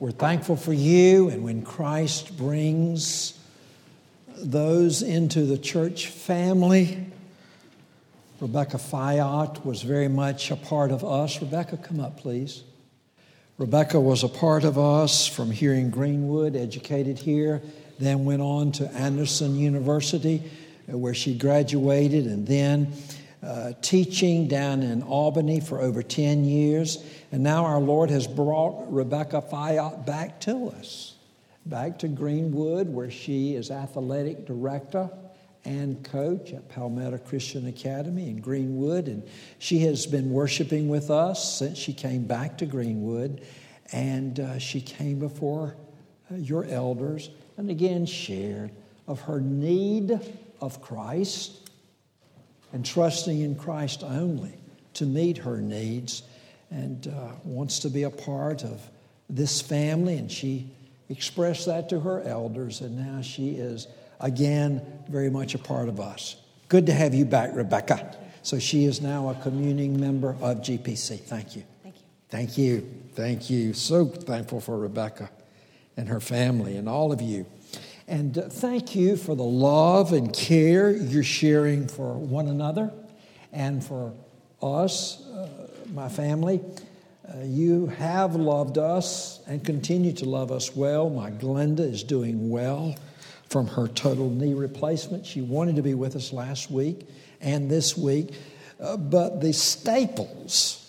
We're thankful for you, and when Christ brings those into the church family, Rebecca Fayot was very much a part of us. Rebecca, come up, please. Rebecca was a part of us from here in Greenwood, educated here, then went on to Anderson University, where she graduated, and then uh, teaching down in Albany for over 10 years. And now our Lord has brought Rebecca Fayot back to us, back to Greenwood, where she is athletic director and coach at Palmetto Christian Academy in Greenwood. And she has been worshiping with us since she came back to Greenwood. And uh, she came before uh, your elders and again shared of her need of Christ and trusting in Christ only to meet her needs and uh, wants to be a part of this family. And she expressed that to her elders, and now she is again, very much a part of us. Good to have you back, Rebecca. So she is now a communing member of GPC. Thank you. Thank you. Thank you. Thank you. So thankful for Rebecca and her family and all of you. And uh, thank you for the love and care you're sharing for one another and for us, uh, my family. Uh, you have loved us and continue to love us well. My Glenda is doing well from her total knee replacement. She wanted to be with us last week and this week, uh, but the staples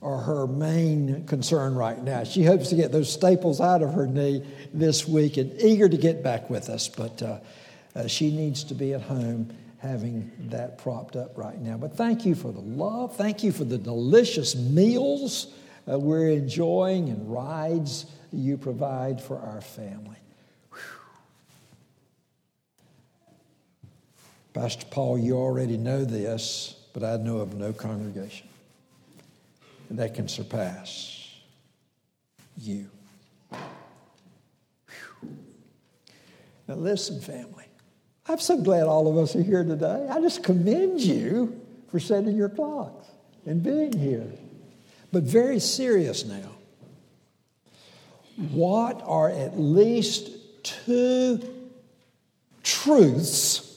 are her main concern right now. She hopes to get those staples out of her knee this week and eager to get back with us, but uh, uh, she needs to be at home having that propped up right now. But thank you for the love. Thank you for the delicious meals uh, we're enjoying and rides you provide for our family. Pastor Paul, you already know this, but I know of no congregation that can surpass you. Whew. Now, listen, family. I'm so glad all of us are here today. I just commend you for setting your clocks and being here. But very serious now. What are at least two truths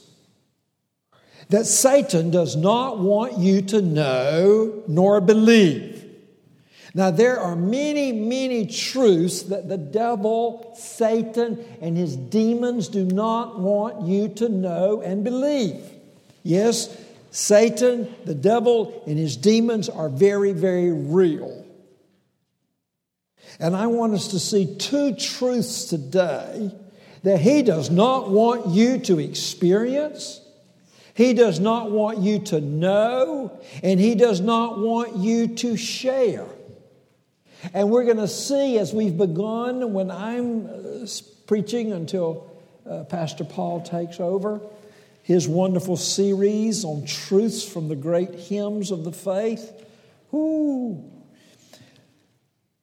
that Satan does not want you to know nor believe. Now, there are many, many truths that the devil, Satan, and his demons do not want you to know and believe. Yes, Satan, the devil, and his demons are very, very real. And I want us to see two truths today that he does not want you to experience he does not want you to know, and He does not want you to share. And we're going to see as we've begun when I'm uh, preaching until uh, Pastor Paul takes over his wonderful series on truths from the great hymns of the faith. Ooh.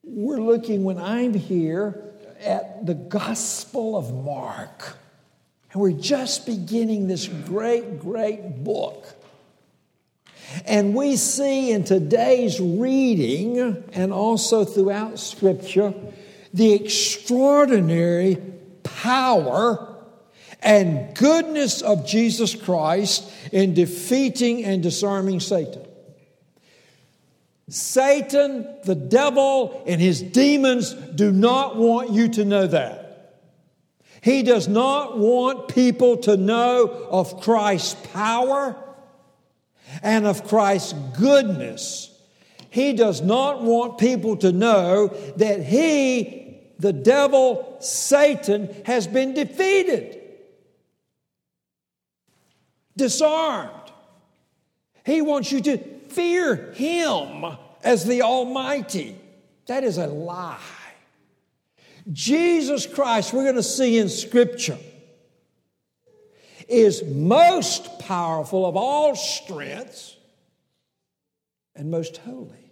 We're looking when I'm here at the Gospel of Mark. And we're just beginning this great, great book. And we see in today's reading and also throughout Scripture the extraordinary power and goodness of Jesus Christ in defeating and disarming Satan. Satan, the devil, and his demons do not want you to know that. He does not want people to know of Christ's power and of Christ's goodness. He does not want people to know that he, the devil, Satan, has been defeated, disarmed. He wants you to fear him as the Almighty. That is a lie. Jesus Christ, we're going to see in Scripture, is most powerful of all strengths and most holy.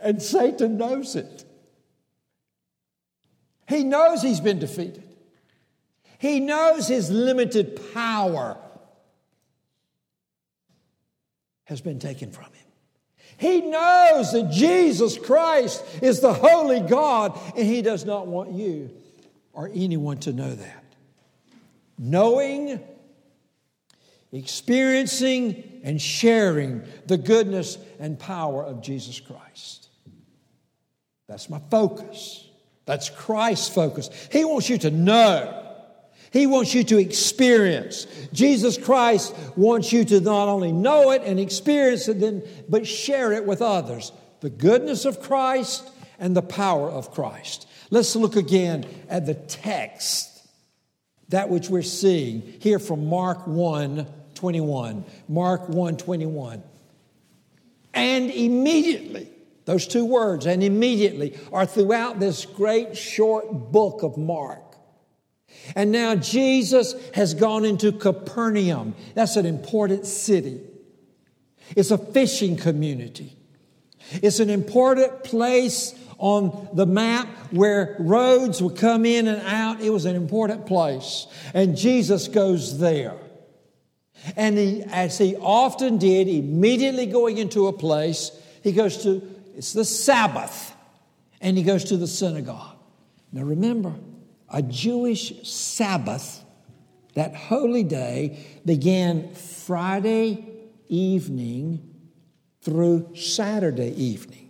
And Satan knows it. He knows he's been defeated. He knows his limited power has been taken from him. He knows that Jesus Christ is the holy God, and He does not want you or anyone to know that. Knowing, experiencing, and sharing the goodness and power of Jesus Christ. That's my focus. That's Christ's focus. He wants you to know. He wants you to experience. Jesus Christ wants you to not only know it and experience it, then, but share it with others. The goodness of Christ and the power of Christ. Let's look again at the text, that which we're seeing here from Mark 1 21. Mark 1 21. And immediately, those two words, and immediately, are throughout this great short book of Mark. And now Jesus has gone into Capernaum. That's an important city. It's a fishing community. It's an important place on the map where roads would come in and out. It was an important place. And Jesus goes there. And he, as he often did, immediately going into a place, he goes to, it's the Sabbath, and he goes to the synagogue. Now remember, a Jewish Sabbath, that holy day, began Friday evening through Saturday evening.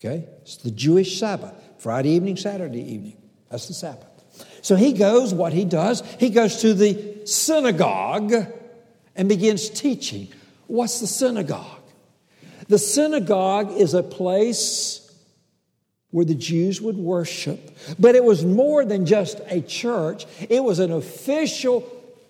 Okay? It's the Jewish Sabbath. Friday evening, Saturday evening. That's the Sabbath. So he goes, what he does, he goes to the synagogue and begins teaching. What's the synagogue? The synagogue is a place where the Jews would worship. But it was more than just a church, it was an official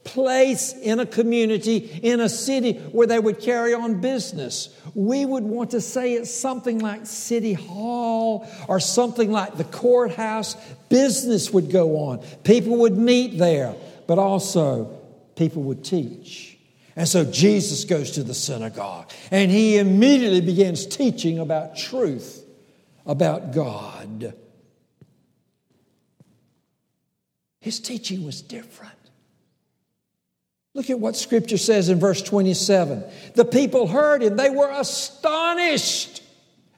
place in a community, in a city where they would carry on business. We would want to say it's something like City Hall or something like the courthouse. Business would go on, people would meet there, but also people would teach. And so Jesus goes to the synagogue and he immediately begins teaching about truth about God. His teaching was different. Look at what Scripture says in verse 27. The people heard him, they were astonished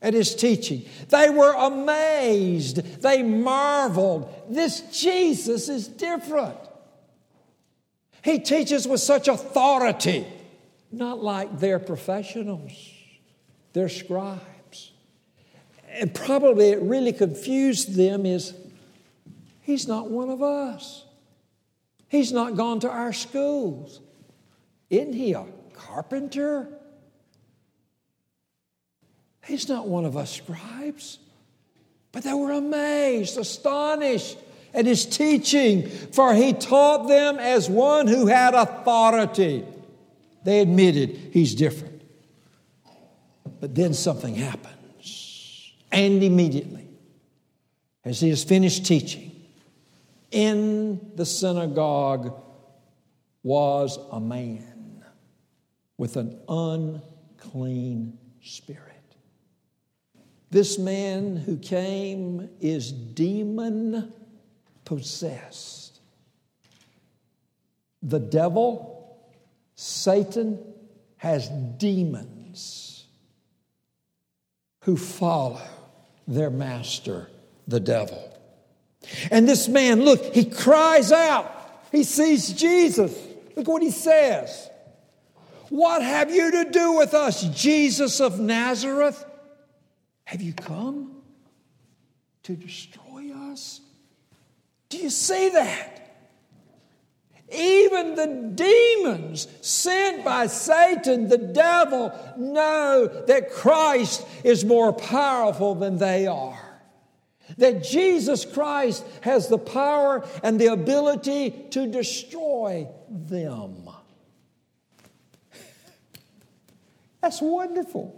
at his teaching. They were amazed, they marveled. This Jesus is different. He teaches with such authority, not like their professionals, their scribes and probably it really confused them is he's not one of us. He's not gone to our schools. Isn't he a carpenter? He's not one of us scribes. But they were amazed, astonished at his teaching, for he taught them as one who had authority. They admitted he's different. But then something happens, And immediately, as he has finished teaching, in the synagogue was a man with an unclean spirit. This man who came is demon possessed. The devil, Satan, has demons who follow their master, the devil. And this man, look, he cries out. He sees Jesus. Look what he says. What have you to do with us, Jesus of Nazareth? Have you come to destroy us? Do you see that? Even the demons sent by Satan, the devil, know that Christ is more powerful than they are. That Jesus Christ has the power and the ability to destroy them. That's wonderful.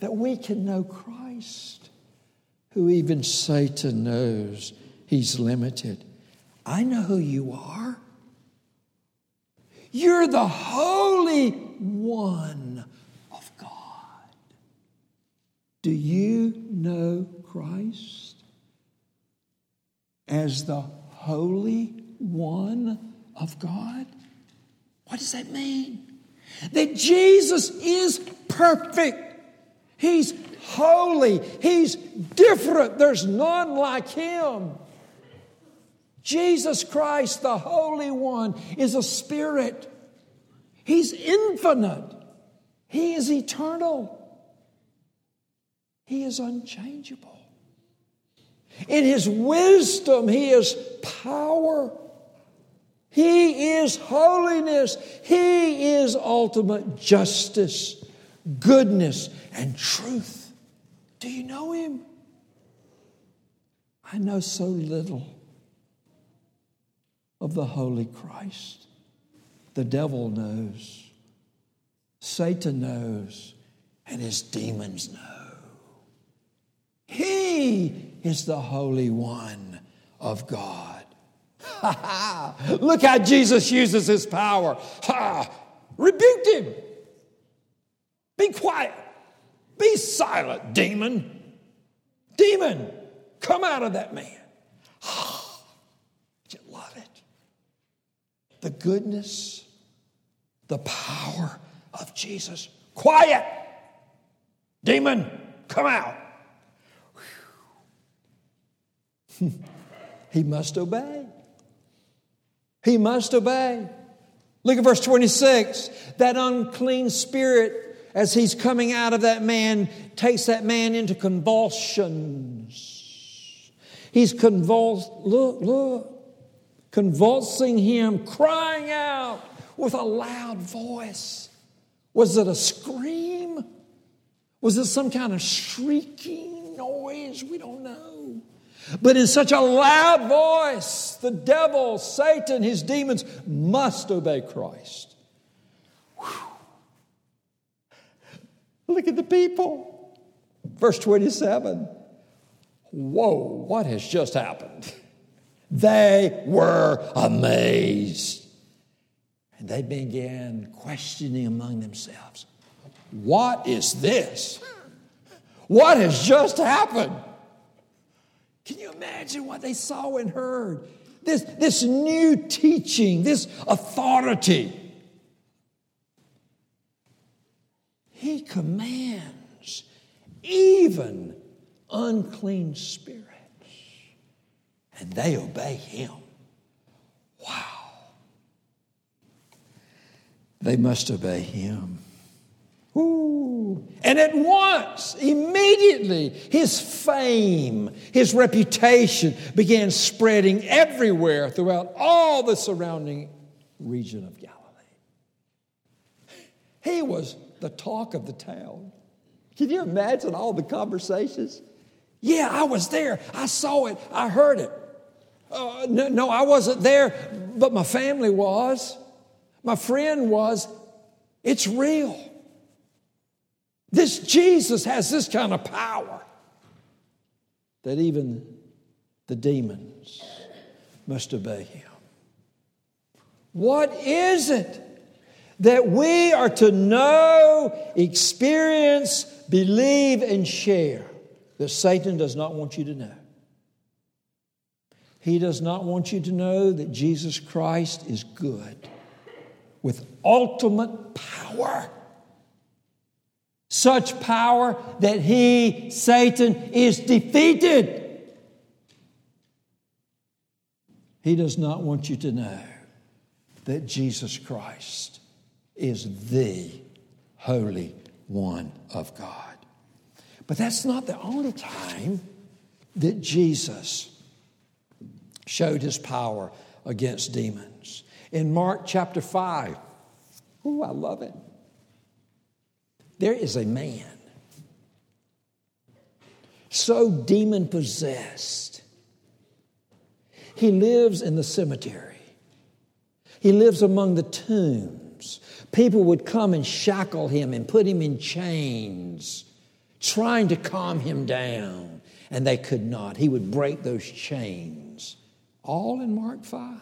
That we can know Christ, who even Satan knows he's limited. I know who you are. You're the Holy One of God. Do you know Christ as the Holy One of God? What does that mean? that Jesus is perfect. He's holy. He's different. There's none like him. Jesus Christ, the Holy One, is a spirit. He's infinite. He is eternal. He is unchangeable. In His wisdom, He is power. He is holiness. He is ultimate justice, goodness, and truth. Do you know Him? I know so little of the Holy Christ. The devil knows, Satan knows, and his demons know. He is the Holy One of God. Look how Jesus uses his power. Ha! Rebuked him. Be quiet. Be silent, demon. Demon, come out of that man. you love it? The goodness, the power of Jesus. Quiet. Demon, come out. he must obey. He must obey. Look at verse 26. That unclean spirit, as he's coming out of that man, takes that man into convulsions. He's convulsed, look, look, convulsing him, crying out with a loud voice. Was it a scream? Was it some kind of shrieking noise? We don't know. But in such a loud voice, the devil, Satan, his demons must obey Christ. Whew. Look at the people. Verse 27. Whoa, what has just happened? They were amazed. And they began questioning among themselves What is this? What has just happened? Can you imagine what they saw and heard? This, this new teaching, this authority. He commands even unclean spirits, and they obey him. Wow. They must obey him. Ooh. And at once, immediately, his fame, his reputation began spreading everywhere throughout all the surrounding region of Galilee. He was the talk of the town. Can you imagine all the conversations? Yeah, I was there. I saw it. I heard it. Uh, no, no, I wasn't there, but my family was. My friend was. It's real. This Jesus has this kind of power that even the demons must obey him. What is it that we are to know, experience, believe, and share that Satan does not want you to know? He does not want you to know that Jesus Christ is good with ultimate power such power that he, Satan, is defeated. He does not want you to know that Jesus Christ is the Holy One of God. But that's not the only time that Jesus showed his power against demons. In Mark chapter 5, oh, I love it. There is a man so demon possessed. He lives in the cemetery, he lives among the tombs. People would come and shackle him and put him in chains, trying to calm him down, and they could not. He would break those chains. All in Mark 5.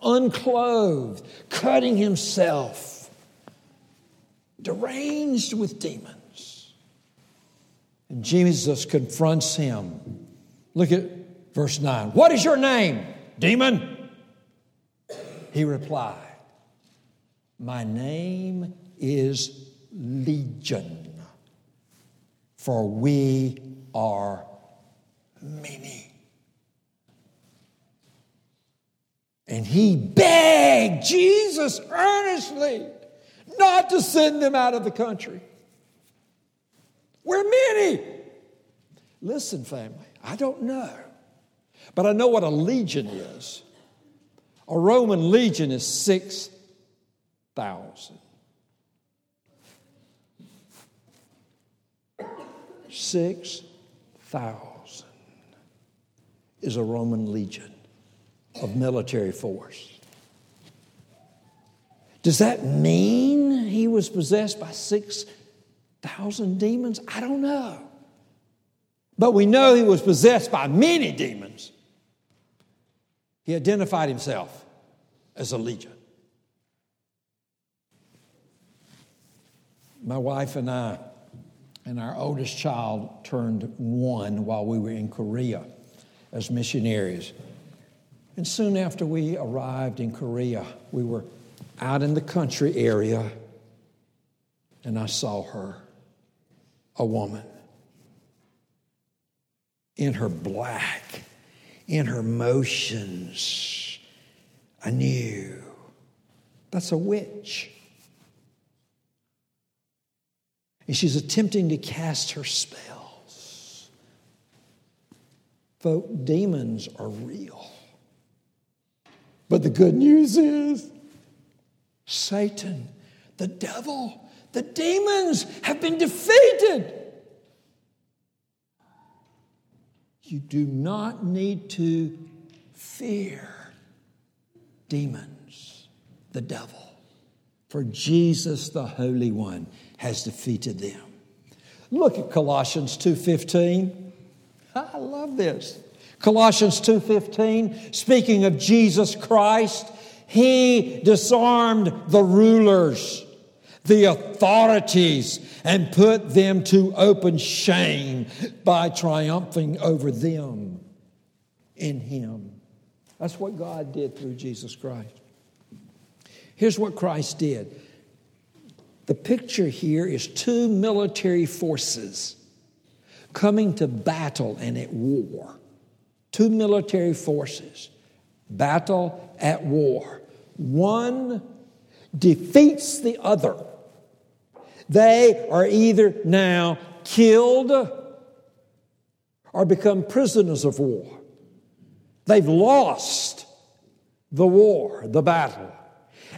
Unclothed, cutting himself deranged with demons. And Jesus confronts him. Look at verse 9. What is your name, demon? He replied, My name is Legion, for we are many. And he begged Jesus earnestly not to send them out of the country. We're many. Listen, family, I don't know, but I know what a legion is. A Roman legion is 6,000. 6,000 is a Roman legion of military force. Does that mean he was possessed by 6,000 demons? I don't know. But we know he was possessed by many demons. He identified himself as a legion. My wife and I and our oldest child turned one while we were in Korea as missionaries. And soon after we arrived in Korea, we were out in the country area, and I saw her, a woman, in her black, in her motions. I knew that's a witch. And she's attempting to cast her spells. Folk, demons are real. But the good news is Satan, the devil, the demons have been defeated. You do not need to fear demons, the devil, for Jesus, the Holy One, has defeated them. Look at Colossians 2:15. I love this. Colossians 2:15 speaking of Jesus Christ, he disarmed the rulers, the authorities and put them to open shame by triumphing over them in him. That's what God did through Jesus Christ. Here's what Christ did. The picture here is two military forces coming to battle and at war two military forces battle at war. One defeats the other. They are either now killed or become prisoners of war. They've lost the war, the battle.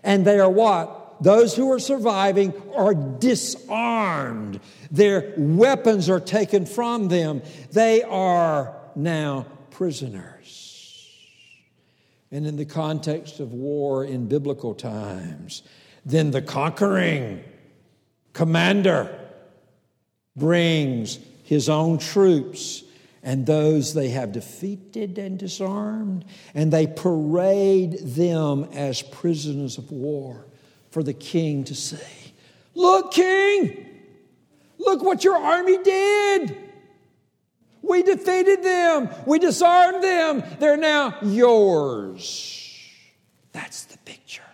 And they are what? Those who are surviving are disarmed. Their weapons are taken from them. They are now prisoners. And in the context of war in biblical times, then the conquering commander brings his own troops and those they have defeated and disarmed, and they parade them as prisoners of war for the king to see. Look, king, look what your army did. We defeated them. We disarmed them. They're now yours. That's the picture.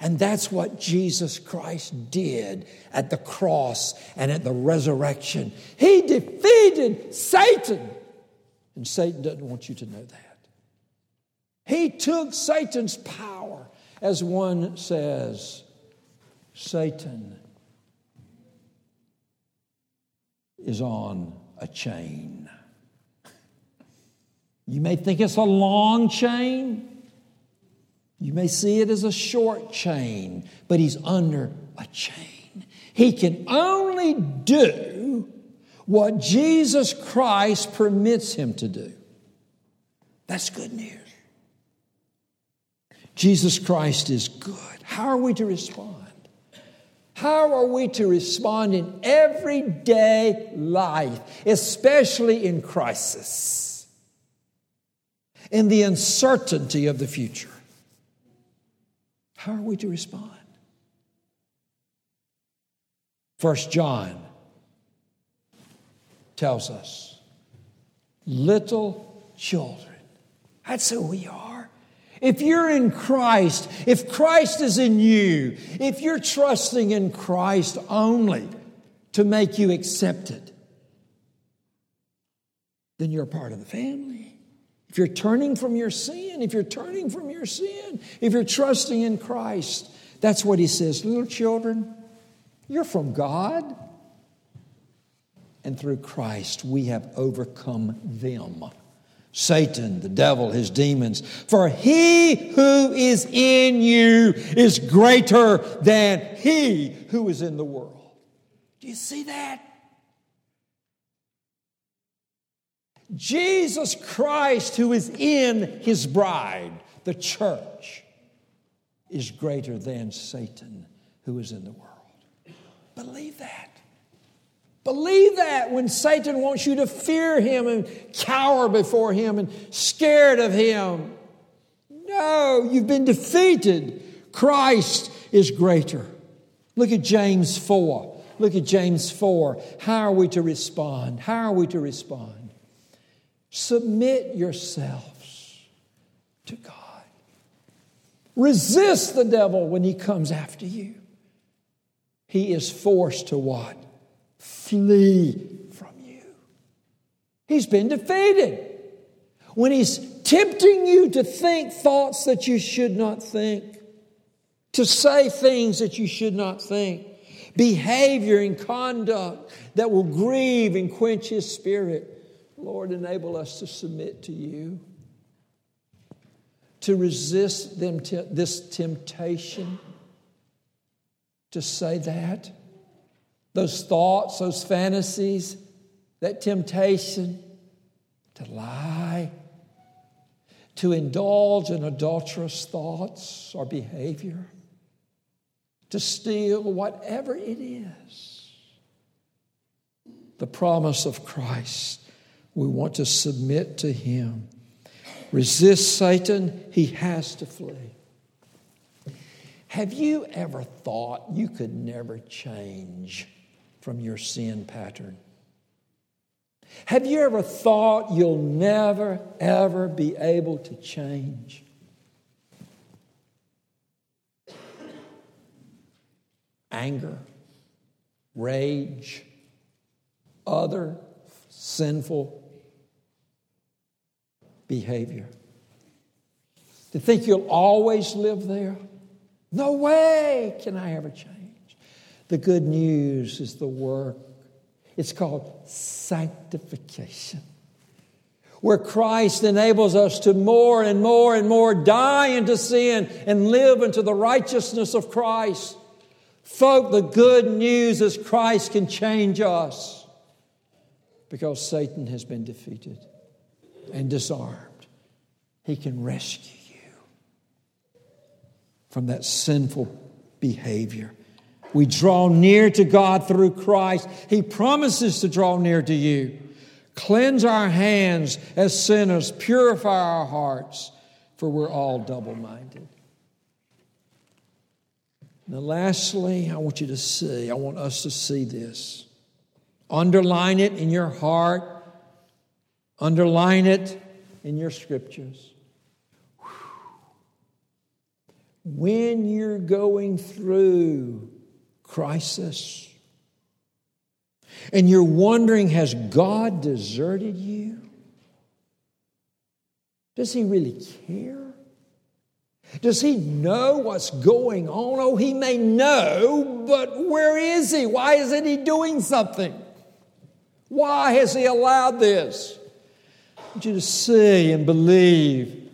And that's what Jesus Christ did at the cross and at the resurrection. He defeated Satan. And Satan doesn't want you to know that. He took Satan's power, as one says, Satan is on a chain. You may think it's a long chain. You may see it as a short chain, but he's under a chain. He can only do what Jesus Christ permits him to do. That's good news. Jesus Christ is good. How are we to respond? How are we to respond in everyday life, especially in crisis, in the uncertainty of the future? How are we to respond? First John tells us, little children. That's who we are. If you're in Christ, if Christ is in you, if you're trusting in Christ only to make you accepted, then you're part of the family. If you're turning from your sin, if you're turning from your sin, if you're trusting in Christ, that's what he says. Little children, you're from God. And through Christ, we have overcome them. Satan, the devil, his demons. For he who is in you is greater than he who is in the world. Do you see that? Jesus Christ, who is in his bride, the church, is greater than Satan, who is in the world. Believe that. Believe that when Satan wants you to fear him and cower before him and scared of him. No, you've been defeated. Christ is greater. Look at James 4. Look at James 4. How are we to respond? How are we to respond? Submit yourselves to God. Resist the devil when he comes after you. He is forced to what? Flee from you. He's been defeated. When he's tempting you to think thoughts that you should not think, to say things that you should not think, behavior and conduct that will grieve and quench his spirit, Lord, enable us to submit to you, to resist them this temptation, to say that, those thoughts, those fantasies, that temptation to lie, to indulge in adulterous thoughts or behavior, to steal, whatever it is. The promise of Christ we want to submit to Him. Resist Satan, he has to flee. Have you ever thought you could never change from your sin pattern? Have you ever thought you'll never, ever be able to change? Anger, rage, other sinful behavior. To think you'll always live there? No way can I ever change. The good news is the work. It's called sanctification, where Christ enables us to more and more and more die into sin and live into the righteousness of Christ. Folk, the good news is Christ can change us because Satan has been defeated and disarmed, He can rescue you from that sinful behavior. We draw near to God through Christ. He promises to draw near to you. Cleanse our hands as sinners, purify our hearts, for we're all double minded. Now, lastly, I want you to see, I want us to see this. Underline it in your heart Underline it in your scriptures. When you're going through crisis and you're wondering, has God deserted you? Does He really care? Does He know what's going on? Oh, He may know, but where is He? Why isn't He doing something? Why has He allowed this? Want you to see and believe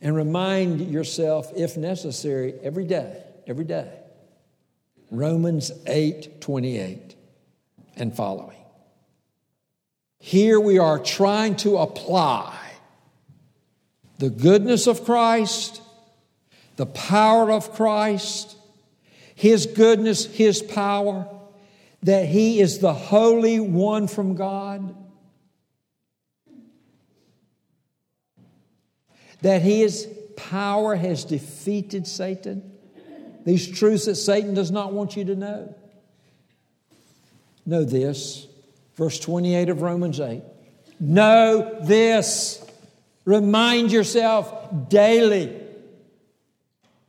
and remind yourself, if necessary, every day, every day. Romans 8 28 and following. Here we are trying to apply the goodness of Christ, the power of Christ, His goodness, His power, that He is the Holy One from God that his power has defeated Satan. These truths that Satan does not want you to know. Know this, verse 28 of Romans 8. Know this Remind yourself daily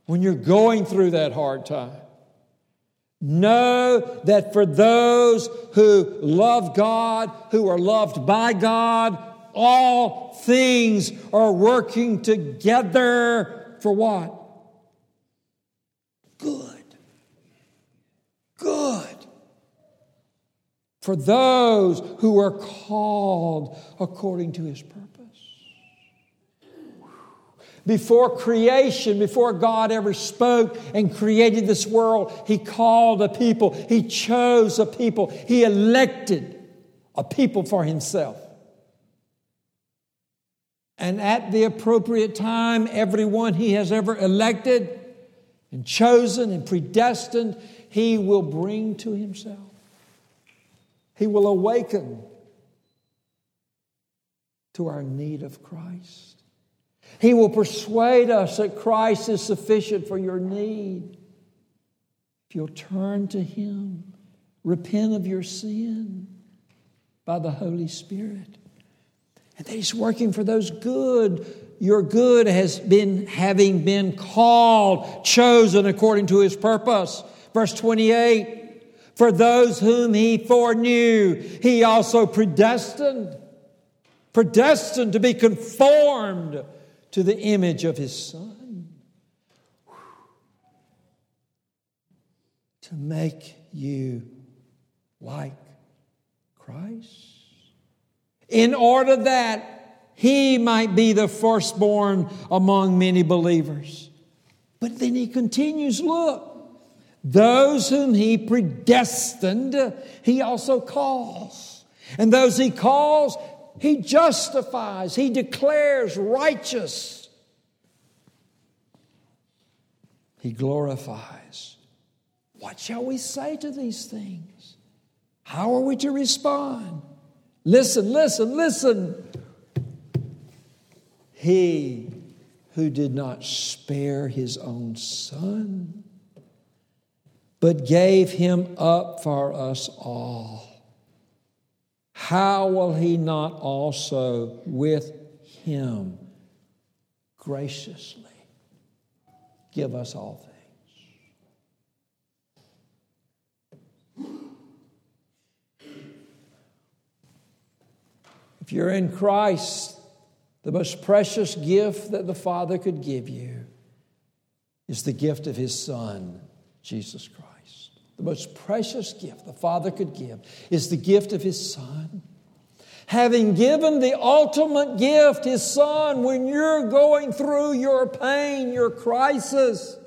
when you're going through that hard time. Know that for those who love God, who are loved by God, all things are working together for what? Good. Good. For those who are called according to his purpose. Before creation, before God ever spoke and created this world, He called a people, He chose a people, He elected a people for Himself. And at the appropriate time, everyone He has ever elected and chosen and predestined, He will bring to Himself. He will awaken to our need of Christ. He will persuade us that Christ is sufficient for your need. If you'll turn to Him, repent of your sin by the Holy Spirit. And that He's working for those good. Your good has been having been called, chosen according to His purpose. Verse 28 For those whom He foreknew, He also predestined. Predestined to be conformed to the image of his son. To make you like Christ. In order that he might be the firstborn among many believers. But then he continues look, those whom he predestined, he also calls. And those he calls, he justifies, He declares righteous, He glorifies. What shall we say to these things? How are we to respond? Listen, listen, listen. He who did not spare his own son, but gave him up for us all how will he not also with him graciously give us all things? If you're in Christ, the most precious gift that the Father could give you is the gift of His Son, Jesus Christ the most precious gift the Father could give is the gift of His Son. Having given the ultimate gift, His Son, when you're going through your pain, your crisis,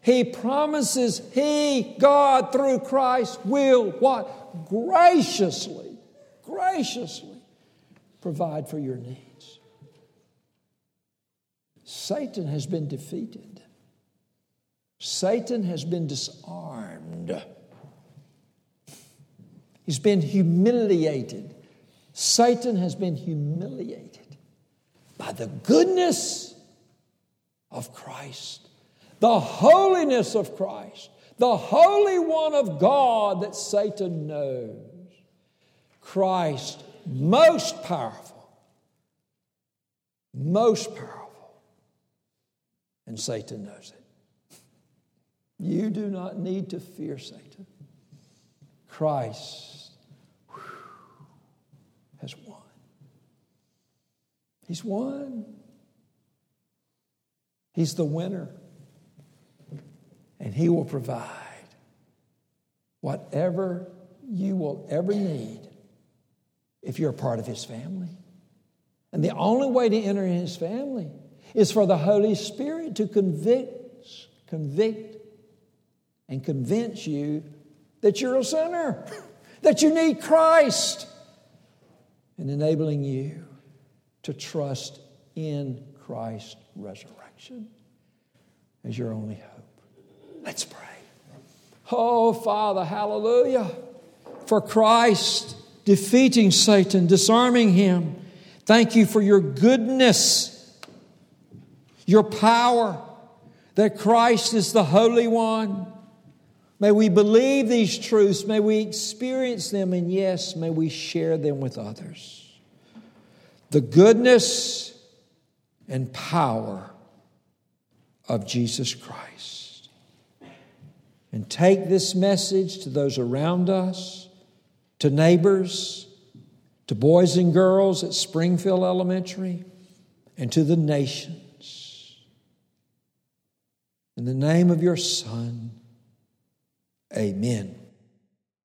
He promises He, God, through Christ, will what? Graciously, graciously provide for your needs. Satan has been defeated. Satan has been disarmed. He's been humiliated. Satan has been humiliated by the goodness of Christ, the holiness of Christ, the Holy One of God that Satan knows. Christ, most powerful, most powerful, and Satan knows it. You do not need to fear Satan. Christ whew, has won. He's won. He's the winner. And He will provide whatever you will ever need if you're a part of His family. And the only way to enter His family is for the Holy Spirit to convict, convict and convince you that you're a sinner, that you need Christ, and enabling you to trust in Christ's resurrection as your only hope. Let's pray. Oh, Father, hallelujah, for Christ defeating Satan, disarming him. Thank you for your goodness, your power, that Christ is the Holy One May we believe these truths. May we experience them. And yes, may we share them with others. the goodness and power of Jesus Christ. And take this message to those around us, to neighbors, to boys and girls at Springfield Elementary, and to the nations. In the name of your Son, amen.